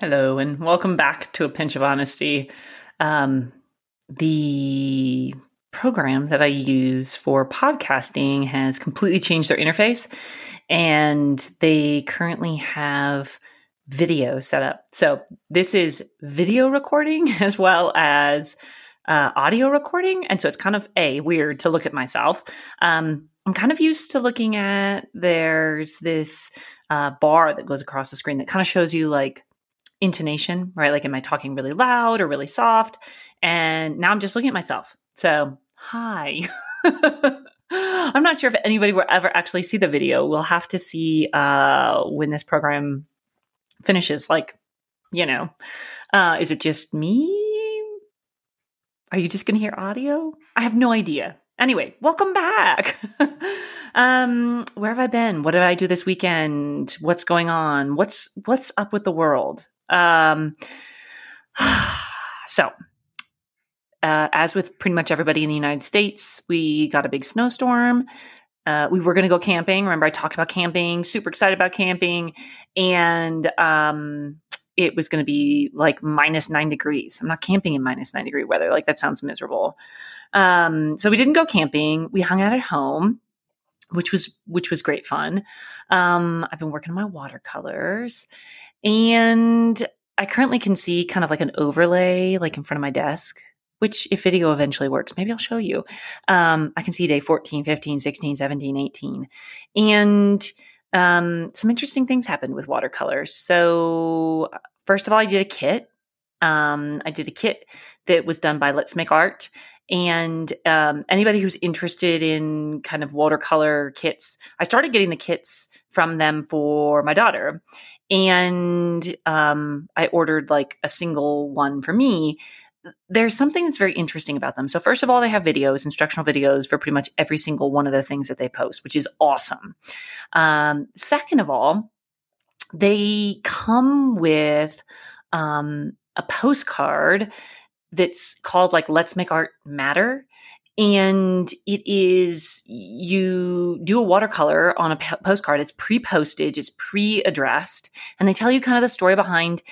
Hello, and welcome back to A Pinch of Honesty. Um, the program that I use for podcasting has completely changed their interface, and they currently have video set up. So, this is video recording as well as uh, audio recording. And so, it's kind of a weird to look at myself. Um, I'm kind of used to looking at there's this uh, bar that goes across the screen that kind of shows you like intonation, right? Like, am I talking really loud or really soft? And now I'm just looking at myself. So, hi. I'm not sure if anybody will ever actually see the video. We'll have to see uh, when this program finishes. Like, you know, uh, is it just me? Are you just going to hear audio? I have no idea. Anyway, welcome back. um, where have I been? What did I do this weekend? What's going on? What's what's up with the world? Um, so, uh, as with pretty much everybody in the United States, we got a big snowstorm. Uh, we were going to go camping. Remember, I talked about camping, super excited about camping. And um, it was going to be like minus nine degrees. I'm not camping in minus nine degree weather. Like, that sounds miserable. Um, so, we didn't go camping. We hung out at home which was which was great fun. Um, I've been working on my watercolors, and I currently can see kind of like an overlay like in front of my desk, which if video eventually works, maybe I'll show you. Um, I can see day 14, 15, 16, 17, 18. And um, some interesting things happened with watercolors. So, first of all, I did a kit. Um, I did a kit that was done by Let's Make Art. And um, anybody who's interested in kind of watercolor kits, I started getting the kits from them for my daughter and um, I ordered like a single one for me. There's something that's very interesting about them. So, first of all, they have videos, instructional videos for pretty much every single one of the things that they post, which is awesome. Um, second of all, they come with um, a postcard that's called like Let's Make Art Matter and it is you do a watercolor on a postcard. It's pre-postage it's pre-addressed and they tell you kind of the story behind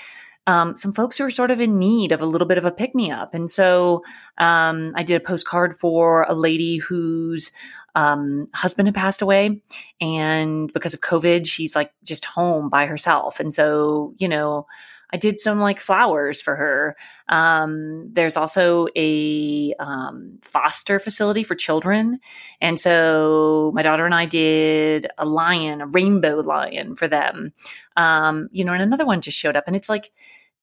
um, some folks who are sort of in need of a little bit of a pick me up and so um, i did a postcard for a lady whose um, husband had passed away and because of covid she's like just home by herself. And so you know I did some like flowers for her. Um, there's also a um, foster facility for children. And so my daughter and I did a lion, a rainbow lion for them. Um, you know, and another one just showed up. And it's like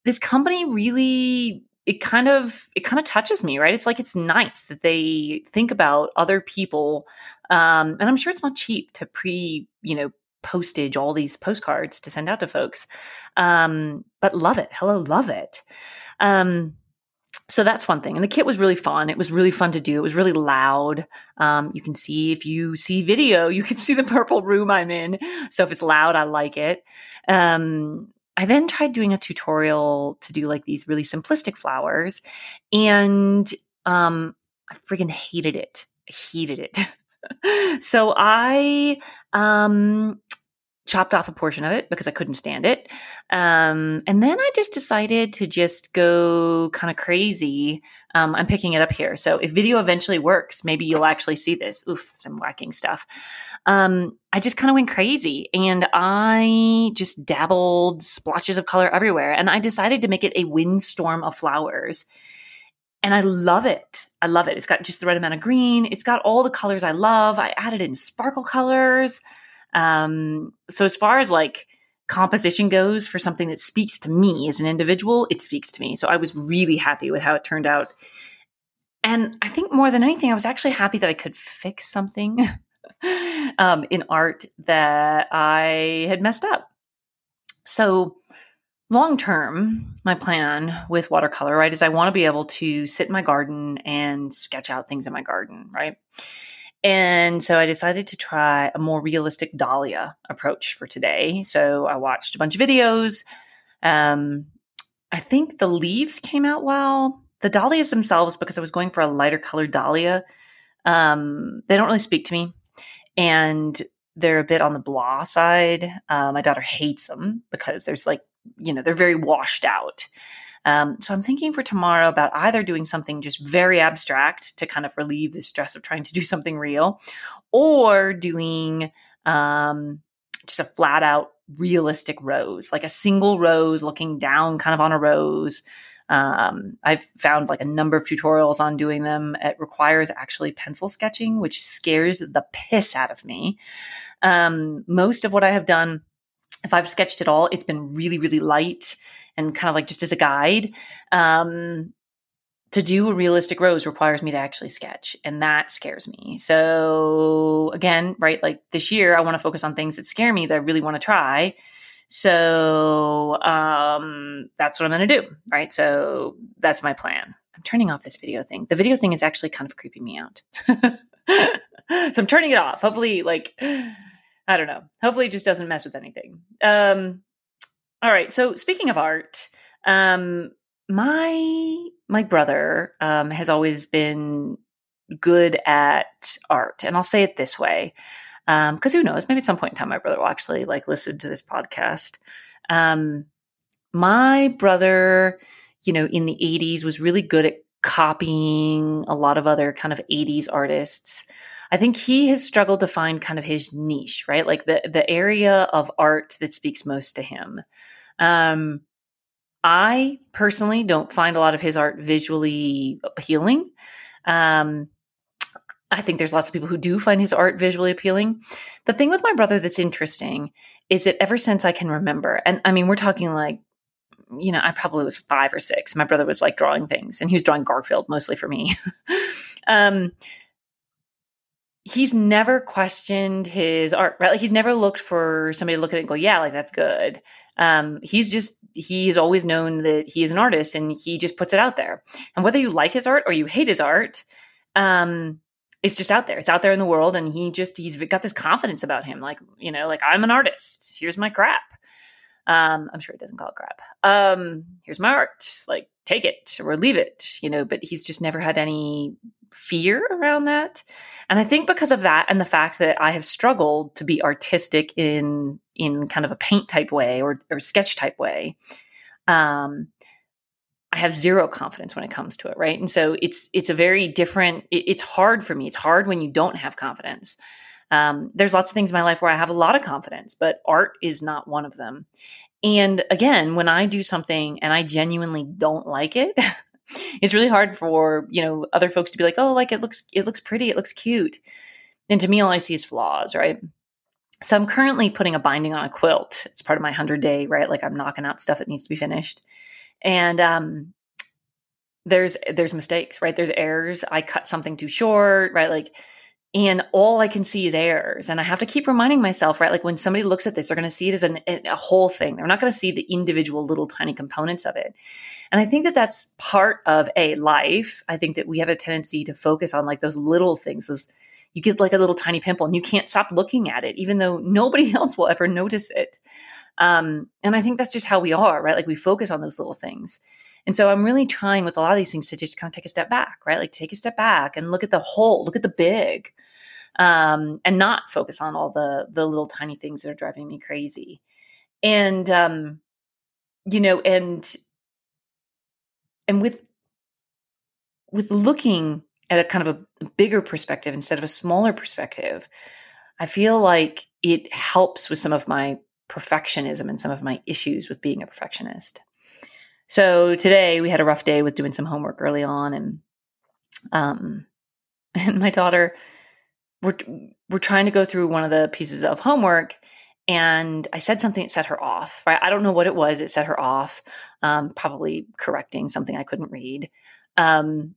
this company really it kind of it kind of touches me right it's like it's nice that they think about other people um, and i'm sure it's not cheap to pre you know postage, all these postcards to send out to folks. Um, but love it. Hello, love it. Um, so that's one thing. And the kit was really fun. It was really fun to do. It was really loud. Um, you can see if you see video, you can see the purple room I'm in. So if it's loud, I like it. Um, I then tried doing a tutorial to do like these really simplistic flowers, and um, I freaking hated it. I hated it. so I um, chopped off a portion of it because I couldn't stand it. Um, and then I just decided to just go kind of crazy. Um, I'm picking it up here. So if video eventually works, maybe you'll actually see this. Oof, some whacking stuff. Um, I just kind of went crazy and I just dabbled splotches of color everywhere. And I decided to make it a windstorm of flowers. And I love it. I love it. It's got just the right amount of green. It's got all the colors I love. I added in sparkle colors. Um, so as far as like composition goes for something that speaks to me as an individual, it speaks to me. So I was really happy with how it turned out. And I think more than anything, I was actually happy that I could fix something um, in art that I had messed up. So, long term, my plan with watercolor, right, is I want to be able to sit in my garden and sketch out things in my garden, right? And so I decided to try a more realistic dahlia approach for today. So I watched a bunch of videos. Um, I think the leaves came out well. The dahlias themselves, because I was going for a lighter colored dahlia, um, they don't really speak to me. And they're a bit on the blah side. Uh, my daughter hates them because there's like you know, they're very washed out. Um, so I'm thinking for tomorrow about either doing something just very abstract to kind of relieve the stress of trying to do something real, or doing um, just a flat out realistic rose, like a single rose looking down kind of on a rose. Um, I've found like a number of tutorials on doing them. It requires actually pencil sketching, which scares the piss out of me. Um, most of what I have done, if I've sketched at all, it's been really, really light and kind of like just as a guide. Um, to do a realistic rose requires me to actually sketch, and that scares me. So, again, right, like this year, I want to focus on things that scare me that I really want to try. So, um, that's what I'm going to do, right? So, that's my plan. I'm turning off this video thing. The video thing is actually kind of creeping me out. so, I'm turning it off. Hopefully, like, I don't know. Hopefully, it just doesn't mess with anything. Um, all right. So speaking of art, um, my my brother um, has always been good at art, and I'll say it this way, because um, who knows? Maybe at some point in time, my brother will actually like listen to this podcast. Um, my brother, you know, in the '80s, was really good at copying a lot of other kind of '80s artists. I think he has struggled to find kind of his niche, right? Like the the area of art that speaks most to him. Um, I personally don't find a lot of his art visually appealing. Um, I think there's lots of people who do find his art visually appealing. The thing with my brother that's interesting is that ever since I can remember, and I mean, we're talking like, you know, I probably was five or six. My brother was like drawing things, and he was drawing Garfield mostly for me. um, he's never questioned his art, right? Like he's never looked for somebody to look at it and go, yeah, like that's good. Um, he's just, he's always known that he is an artist and he just puts it out there. And whether you like his art or you hate his art, um, it's just out there. It's out there in the world. And he just, he's got this confidence about him. Like, you know, like I'm an artist. Here's my crap. Um, I'm sure he doesn't call it crap. Um, here's my art. Like, take it or leave it, you know, but he's just never had any fear around that. And I think because of that and the fact that I have struggled to be artistic in in kind of a paint type way or, or sketch type way, um, I have zero confidence when it comes to it, right? And so it's it's a very different. It, it's hard for me. It's hard when you don't have confidence. Um, there's lots of things in my life where I have a lot of confidence, but art is not one of them. And again, when I do something and I genuinely don't like it, it's really hard for you know other folks to be like oh like it looks it looks pretty it looks cute. And to me all i see is flaws right? So i'm currently putting a binding on a quilt. It's part of my 100 day right? Like i'm knocking out stuff that needs to be finished. And um there's there's mistakes right? There's errors. I cut something too short right? Like and all I can see is errors. And I have to keep reminding myself, right? Like when somebody looks at this, they're going to see it as an, a whole thing. They're not going to see the individual little tiny components of it. And I think that that's part of a life. I think that we have a tendency to focus on like those little things, those you get like a little tiny pimple and you can't stop looking at it, even though nobody else will ever notice it. Um, and I think that's just how we are, right? Like we focus on those little things. And so I'm really trying with a lot of these things to just kind of take a step back, right? Like take a step back and look at the whole, look at the big, um, and not focus on all the the little tiny things that are driving me crazy. And um, you know, and and with with looking at a kind of a bigger perspective instead of a smaller perspective, I feel like it helps with some of my perfectionism and some of my issues with being a perfectionist. So today we had a rough day with doing some homework early on, and um, and my daughter, we're we're trying to go through one of the pieces of homework, and I said something that set her off. Right, I don't know what it was. It set her off. Um, probably correcting something I couldn't read. Um,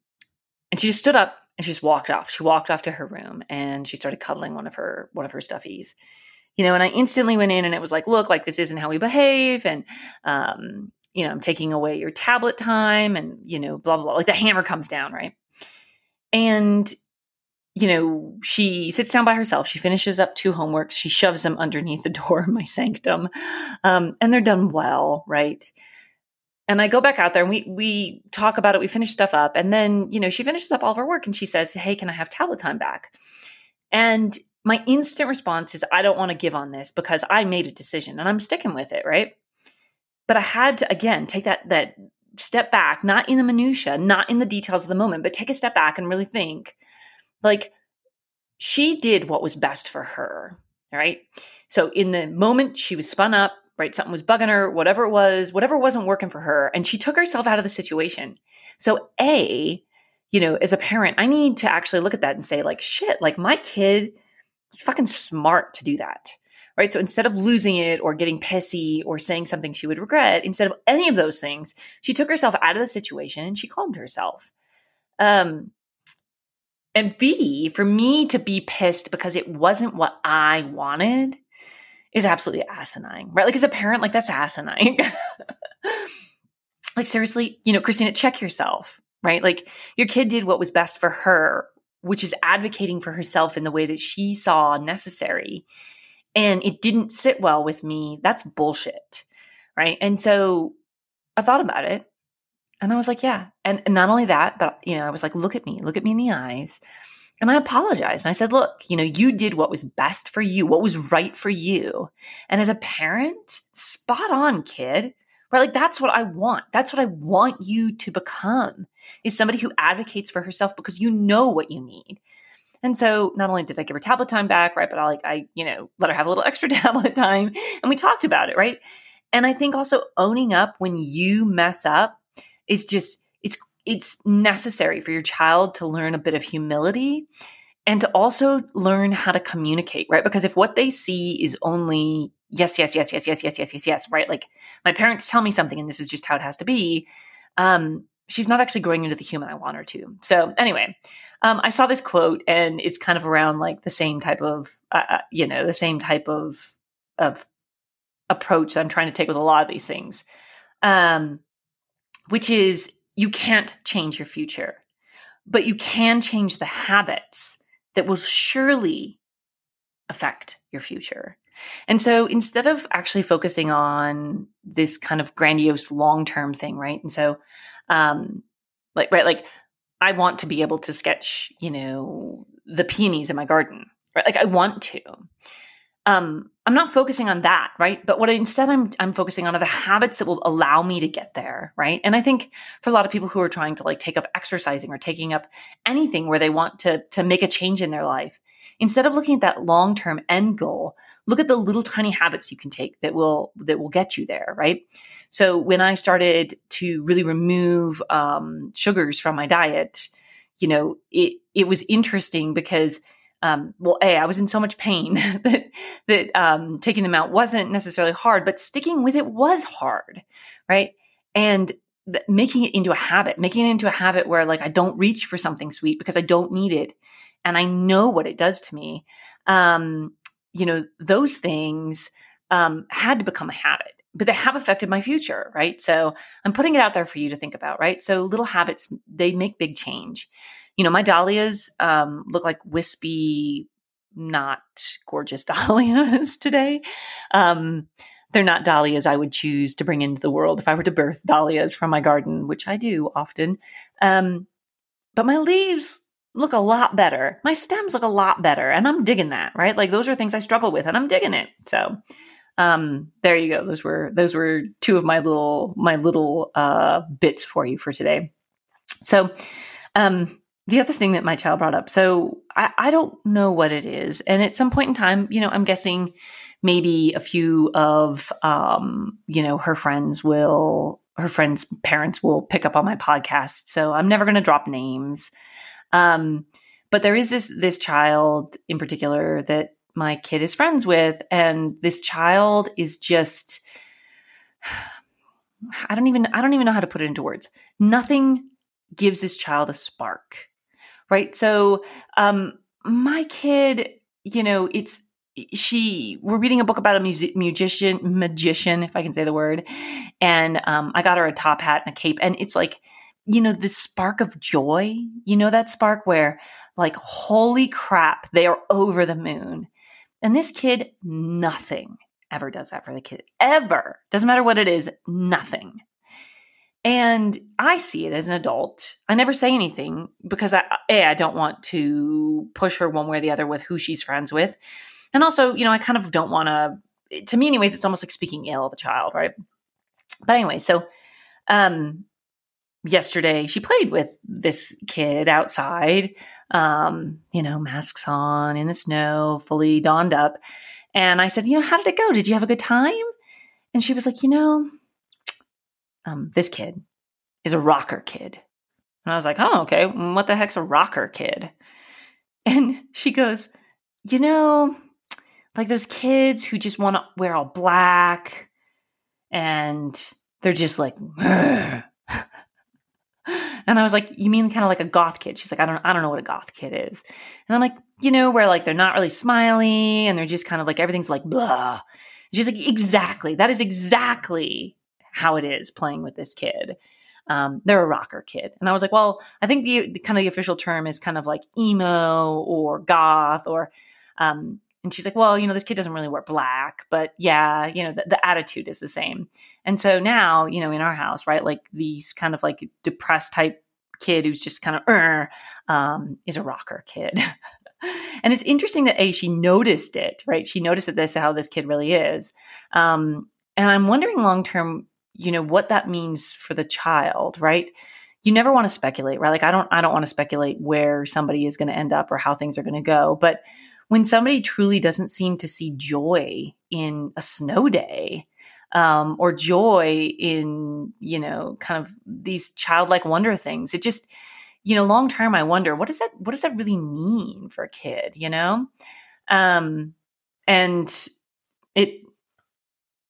and she just stood up and she just walked off. She walked off to her room and she started cuddling one of her one of her stuffies you know, and I instantly went in and it was like, look, like this isn't how we behave. And, um, you know, I'm taking away your tablet time and, you know, blah, blah, blah. Like the hammer comes down, right? And, you know, she sits down by herself. She finishes up two homeworks. She shoves them underneath the door of my sanctum. Um, and they're done well, right? And I go back out there and we we talk about it. We finish stuff up. And then, you know, she finishes up all of her work and she says, Hey, can I have tablet time back? And my instant response is, I don't want to give on this because I made a decision and I'm sticking with it, right? But I had to again take that that step back, not in the minutia, not in the details of the moment, but take a step back and really think like she did what was best for her, right? So in the moment she was spun up, right? Something was bugging her, whatever it was, whatever wasn't working for her, and she took herself out of the situation. So A, you know, as a parent, I need to actually look at that and say like shit, like my kid is fucking smart to do that right? So instead of losing it or getting pissy or saying something she would regret, instead of any of those things, she took herself out of the situation and she calmed herself. Um, and B, for me to be pissed because it wasn't what I wanted is absolutely asinine, right? Like as a parent, like that's asinine. like seriously, you know, Christina, check yourself, right? Like your kid did what was best for her, which is advocating for herself in the way that she saw necessary and it didn't sit well with me, that's bullshit. Right. And so I thought about it and I was like, yeah. And, not only that, but, you know, I was like, look at me, look at me in the eyes. And I apologized. And I said, look, you know, you did what was best for you, what was right for you. And as a parent, spot on, kid. Right? Like that's what I want. That's what I want you to become is somebody who advocates for herself because you know what you need. And so not only did I give her tablet time back, right, but I like I, you know, let her have a little extra tablet time and we talked about it, right? And I think also owning up when you mess up is just it's it's necessary for your child to learn a bit of humility and to also learn how to communicate, right? Because if what they see is only yes, yes, yes, yes, yes, yes, yes, yes, yes, right? Like my parents tell me something and this is just how it has to be. Um, she's not actually growing into the human I want her to. So anyway, um, I saw this quote, and it's kind of around like the same type of, uh, uh, you know, the same type of of approach I'm trying to take with a lot of these things, um, which is you can't change your future, but you can change the habits that will surely affect your future. And so instead of actually focusing on this kind of grandiose long term thing, right? And so, um, like, right, like I want to be able to sketch, you know, the peonies in my garden, right? Like I want to. Um, I'm not focusing on that, right? But what I, instead I'm I'm focusing on are the habits that will allow me to get there, right? And I think for a lot of people who are trying to like take up exercising or taking up anything where they want to to make a change in their life, instead of looking at that long-term end goal, look at the little tiny habits you can take that will that will get you there, right? So when I started to really remove um, sugars from my diet, you know, it it was interesting because um, well, a I was in so much pain that that um, taking them out wasn't necessarily hard, but sticking with it was hard, right? And th- making it into a habit, making it into a habit where like I don't reach for something sweet because I don't need it, and I know what it does to me. Um, you know, those things um, had to become a habit but they have affected my future, right? So I'm putting it out there for you to think about, right? So little habits, they make big change. You know, my dahlias um, look like wispy, not gorgeous dahlias today. Um, they're not dahlias I would choose to bring into the world if I were to birth dahlias from my garden, which I do often. Um, but my leaves look a lot better. My stems look a lot better, and I'm digging that, right? Like those are things I struggle with, and I'm digging it. So um, there you go. Those were those were two of my little my little uh, bits for you for today. So, um, the other thing that my child brought up. So I, I don't know what it is, and at some point in time, you know, I'm guessing maybe a few of um, you know her friends will her friends' parents will pick up on my podcast. So I'm never to drop names. Um, but there is this this child in particular that my kid is friends with. And this child is just, I don't even, I don't even know how to put it into words. Nothing gives this child a spark. Right. So, um, my kid, you know, it's, she we're reading a book about a music, musician magician if i can say the word and um, i got her a top hat and a cape and it's like you know the spark of joy you know that spark where like holy crap they are over the moon and this kid, nothing ever does that for the kid. Ever. Doesn't matter what it is, nothing. And I see it as an adult. I never say anything because I, A, I don't want to push her one way or the other with who she's friends with. And also, you know, I kind of don't want to, to me, anyways, it's almost like speaking ill of a child, right? but anyway, so um, yesterday she played with this kid outside, um, you know, masks on in the snow, fully donned up. And I said, you know, how did it go? Did you have a good time? And she was like, you know, um, this kid is a rocker kid. And I was like, oh, okay. What the heck's a rocker kid? And she goes, you know, like those kids who just want to wear all black and they're just like, and I was like, you mean kind of like a goth kid? She's like, I don't, I don't know what a goth kid is. And I'm like, you know, where like they're not really smiley and they're just kind of like everything's like blah. She's like, exactly. That is exactly how it is playing with this kid. Um, they're a rocker kid. And I was like, well, I think the, the, kind of the official term is kind of like emo or goth or, um, and she's like, well, you know, this kid doesn't really wear black, but yeah, you know, the, the attitude is the same. And so now, you know, in our house, right, like these kind of like depressed type kid who's just kind of, um, is a rocker kid. and it's interesting that a she noticed it right she noticed that this how this kid really is um, and i'm wondering long term you know what that means for the child right you never want to speculate right like i don't i don't want to speculate where somebody is going to end up or how things are going to go but when somebody truly doesn't seem to see joy in a snow day um, or joy in you know kind of these childlike wonder things it just you know long term i wonder what does that what does that really mean for a kid you know? Um and it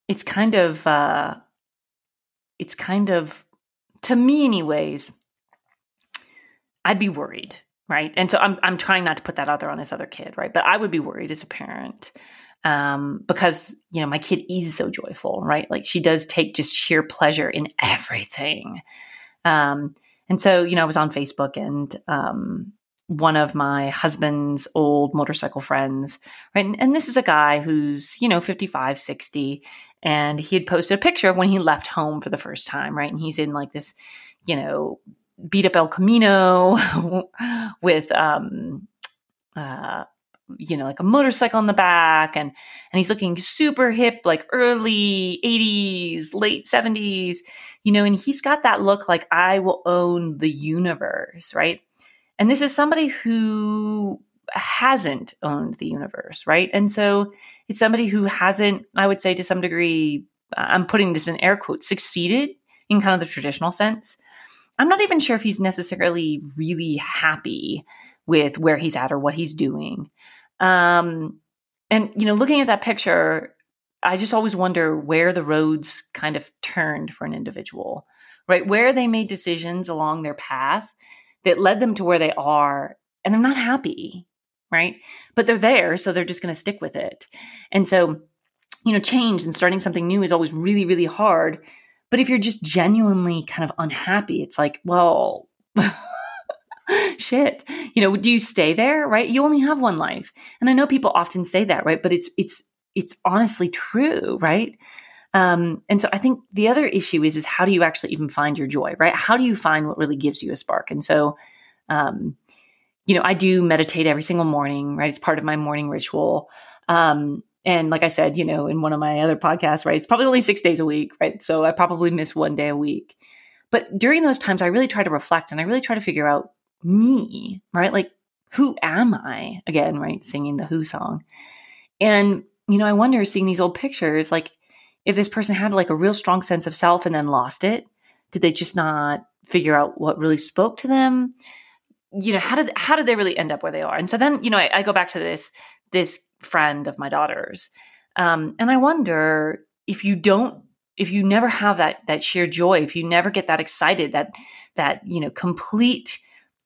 it's kind of uh it's kind of to me anyways i'd be worried right. And so i'm i'm trying not to put that out there on this other kid. Right. But i would be worried as a parent um because you know my kid is so joyful. Right. Like she does take just sheer pleasure in everything. Um and so you know i was on facebook and um one of my husband's old motorcycle friends right. And, and this is a guy who's you know 55 60 and he had posted a picture of when he left home for the first time, right? And he's in like this, you know, beat up El Camino with, um, uh, you know, like a motorcycle in the back, and and he's looking super hip, like early '80s, late '70s, you know, and he's got that look like I will own the universe, right? And this is somebody who hasn't owned the universe, right? And so it's somebody who hasn't, I would say to some degree, I'm putting this in air quotes, succeeded in kind of the traditional sense. I'm not even sure if he's necessarily really happy with where he's at or what he's doing. Um, and, you know, looking at that picture, I just always wonder where the roads kind of turned for an individual, right? Where they made decisions along their path that led them to where they are and they're not happy right? But they're there, so they're just going to stick with it. And so, you know, change and starting something new is always really, really hard. But if you're just genuinely kind of unhappy, it's like, well, shit. You know, do you stay there, right? You only have one life. And I know people often say that, right? But it's it's it's honestly true, right? Um, and so I think the other issue is is how do you actually even find your joy, right? How do you find what really gives you a spark? And so um, you know, I do meditate every single morning, right? It's part of my morning ritual. Um, and like I said, you know, in one of my other podcasts, right, it's probably only six days a week, right? So I probably miss one day a week. But during those times, I really try to reflect and I really try to figure out me, right? Like, who am I? Again, right? Singing the Who song. And, you know, I wonder seeing these old pictures, like, if this person had like a real strong sense of self and then lost it, did they just not figure out what really spoke to them? you know how did how did they really end up where they are and so then you know i, I go back to this this friend of my daughter's. Um, and i wonder if you don't if you never have that that sheer joy if you never get that excited that that you know complete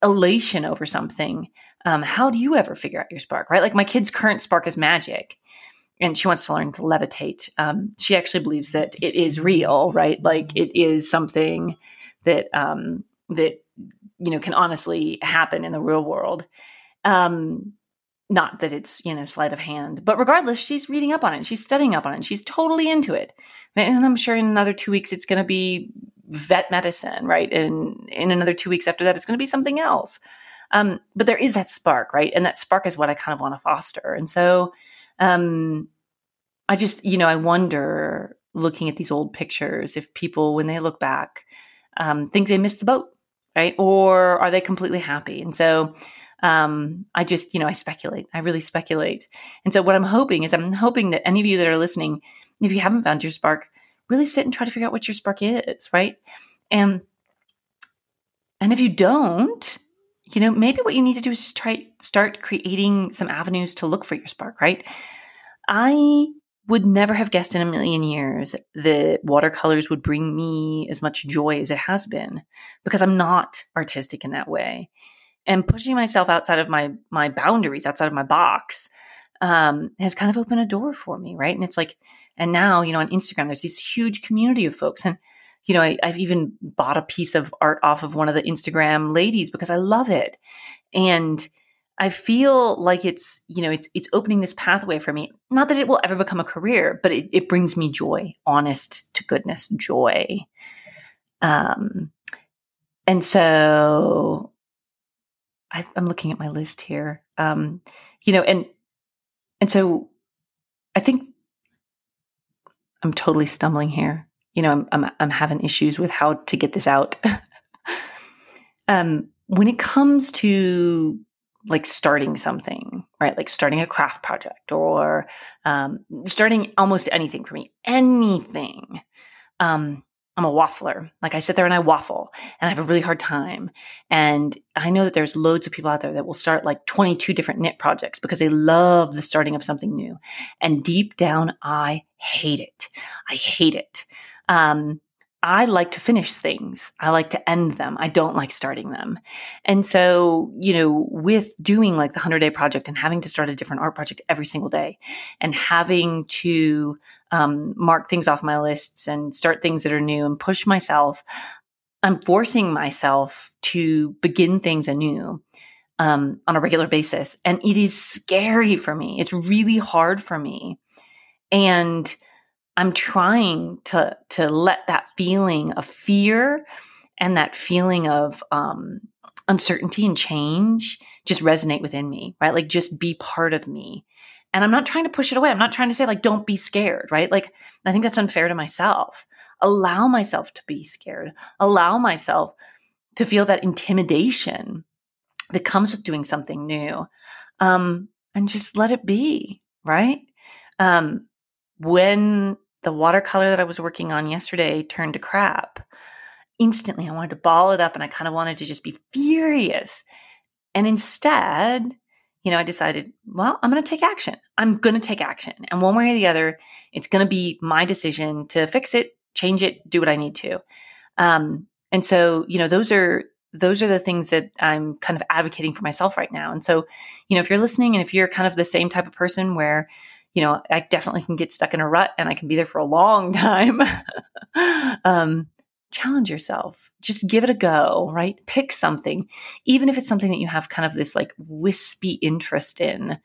elation over something um, how do you ever figure out your spark right? Like my kid's current spark is magic and she wants to learn to levitate. Um, she actually believes that it is real right? Like it is something that um, that you know can honestly happen in the real world. Um not that it's you know sleight of hand but regardless she's reading up on it. She's studying up on it. She's totally into it. And i'm sure in another two weeks it's going to be vet medicine right? And in another two weeks after that it's going to be something else. Um, but there is that spark right? And that spark is what i kind of want to foster. And so um, i just you know i wonder looking at these old pictures if people, when they look back, um, think they missed the boat, right? Or are they completely happy? And so um, I just, you know, I speculate. I really speculate. And so what I'm hoping is I'm hoping that any of you that are listening, if you haven't found your spark, really sit and try to figure out what your spark is, right? And and if you don't, you know, maybe what you need to do is just try start creating some avenues to look for your spark, right? I would never have guessed in a million years that watercolors would bring me as much joy as it has been because I'm not artistic in that way. And pushing myself outside of my my boundaries, outside of my box, um, has kind of opened a door for me, right? And it's like, and now, you know, on Instagram, there's this huge community of folks. And you know, I, have even bought a piece of art off of one of the Instagram ladies because I love it. And I feel like it's, you know, it's it's opening this pathway for me. Not that it will ever become a career, but it, it brings me joy, honest to goodness joy. Um and so I, I'm looking at my list here. Um, you know, and and so I think I'm totally stumbling here you know, I'm, I'm, I'm having issues with how to get this out. um, when it comes to like starting something, right? Like starting a craft project or um, starting almost anything for me, anything. Um, I'm a waffler. Like I sit there and I waffle and I have a really hard time. And I know that there's loads of people out there that will start like 22 different knit projects because they love the starting of something new. And deep down, I hate it. I hate it. Um, I like to finish things. I like to end them. I don't like starting them. And so, you know, with doing like the 100 day project and having to start a different art project every single day and having to um, mark things off my lists and start things that are new and push myself, I'm forcing myself to begin things anew um, on a regular basis. And it is scary for me. It's really hard for me. And I'm trying to to let that feeling of fear and that feeling of um, uncertainty and change just resonate within me, right? Like just be part of me. And I'm not trying to push it away. I'm not trying to say like don't be scared, right? Like I think that's unfair to myself. Allow myself to be scared. Allow myself to feel that intimidation that comes with doing something new. Um, and just let it be, right? Um, when the watercolor that I was working on yesterday turned to crap, instantly I wanted to ball it up and I kind of wanted to just be furious. And instead, you know, I decided, well, I'm going to take action. I'm going to take action. And one way or the other, it's going to be my decision to fix it, change it, do what I need to. Um, and so, you know, those are those are the things that I'm kind of advocating for myself right now. And so, you know, if you're listening and if you're kind of the same type of person where you know, I definitely can get stuck in a rut and I can be there for a long time. um, challenge yourself. Just give it a go, right? Pick something, even if it's something that you have kind of this like wispy interest in.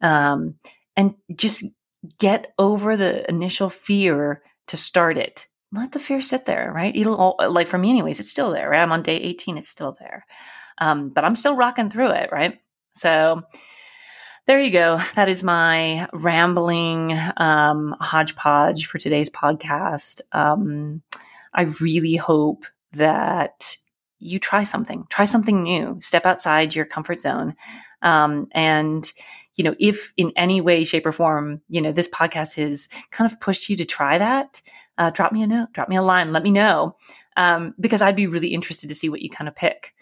Um, and just get over the initial fear to start it. Let the fear sit there, right? It'll all, like for me, anyways, it's still there, right? I'm on day 18, it's still there. Um, but I'm still rocking through it, right? So, there you go. That is my rambling um, hodgepodge for today's podcast. Um, I really hope that you try something, try something new, step outside your comfort zone. Um, and, you know, if in any way, shape, or form, you know, this podcast has kind of pushed you to try that, uh, drop me a note, drop me a line, let me know. Um, because I'd be really interested to see what you kind of pick.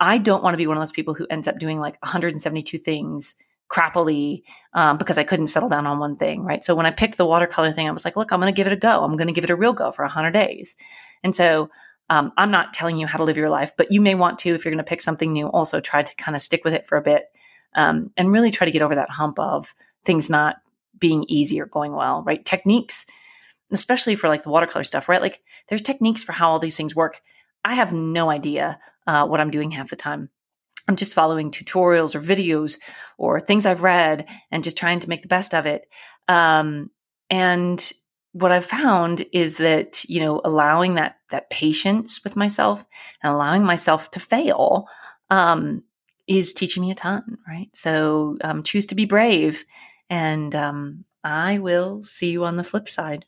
I don't want to be one of those people who ends up doing like 172 things crappily um, because I couldn't settle down on one thing, right? So when I picked the watercolor thing, I was like, look, I'm going to give it a go. I'm going to give it a real go for 100 days. And so um, I'm not telling you how to live your life, but you may want to, if you're going to pick something new, also try to kind of stick with it for a bit um, and really try to get over that hump of things not being easy or going well, right? Techniques, especially for like the watercolor stuff, right? Like there's techniques for how all these things work. I have no idea uh, what I'm doing half the time. I'm just following tutorials or videos or things I've read and just trying to make the best of it. Um, and what I've found is that you know allowing that that patience with myself and allowing myself to fail um, is teaching me a ton. Right, so um, choose to be brave, and um, I will see you on the flip side.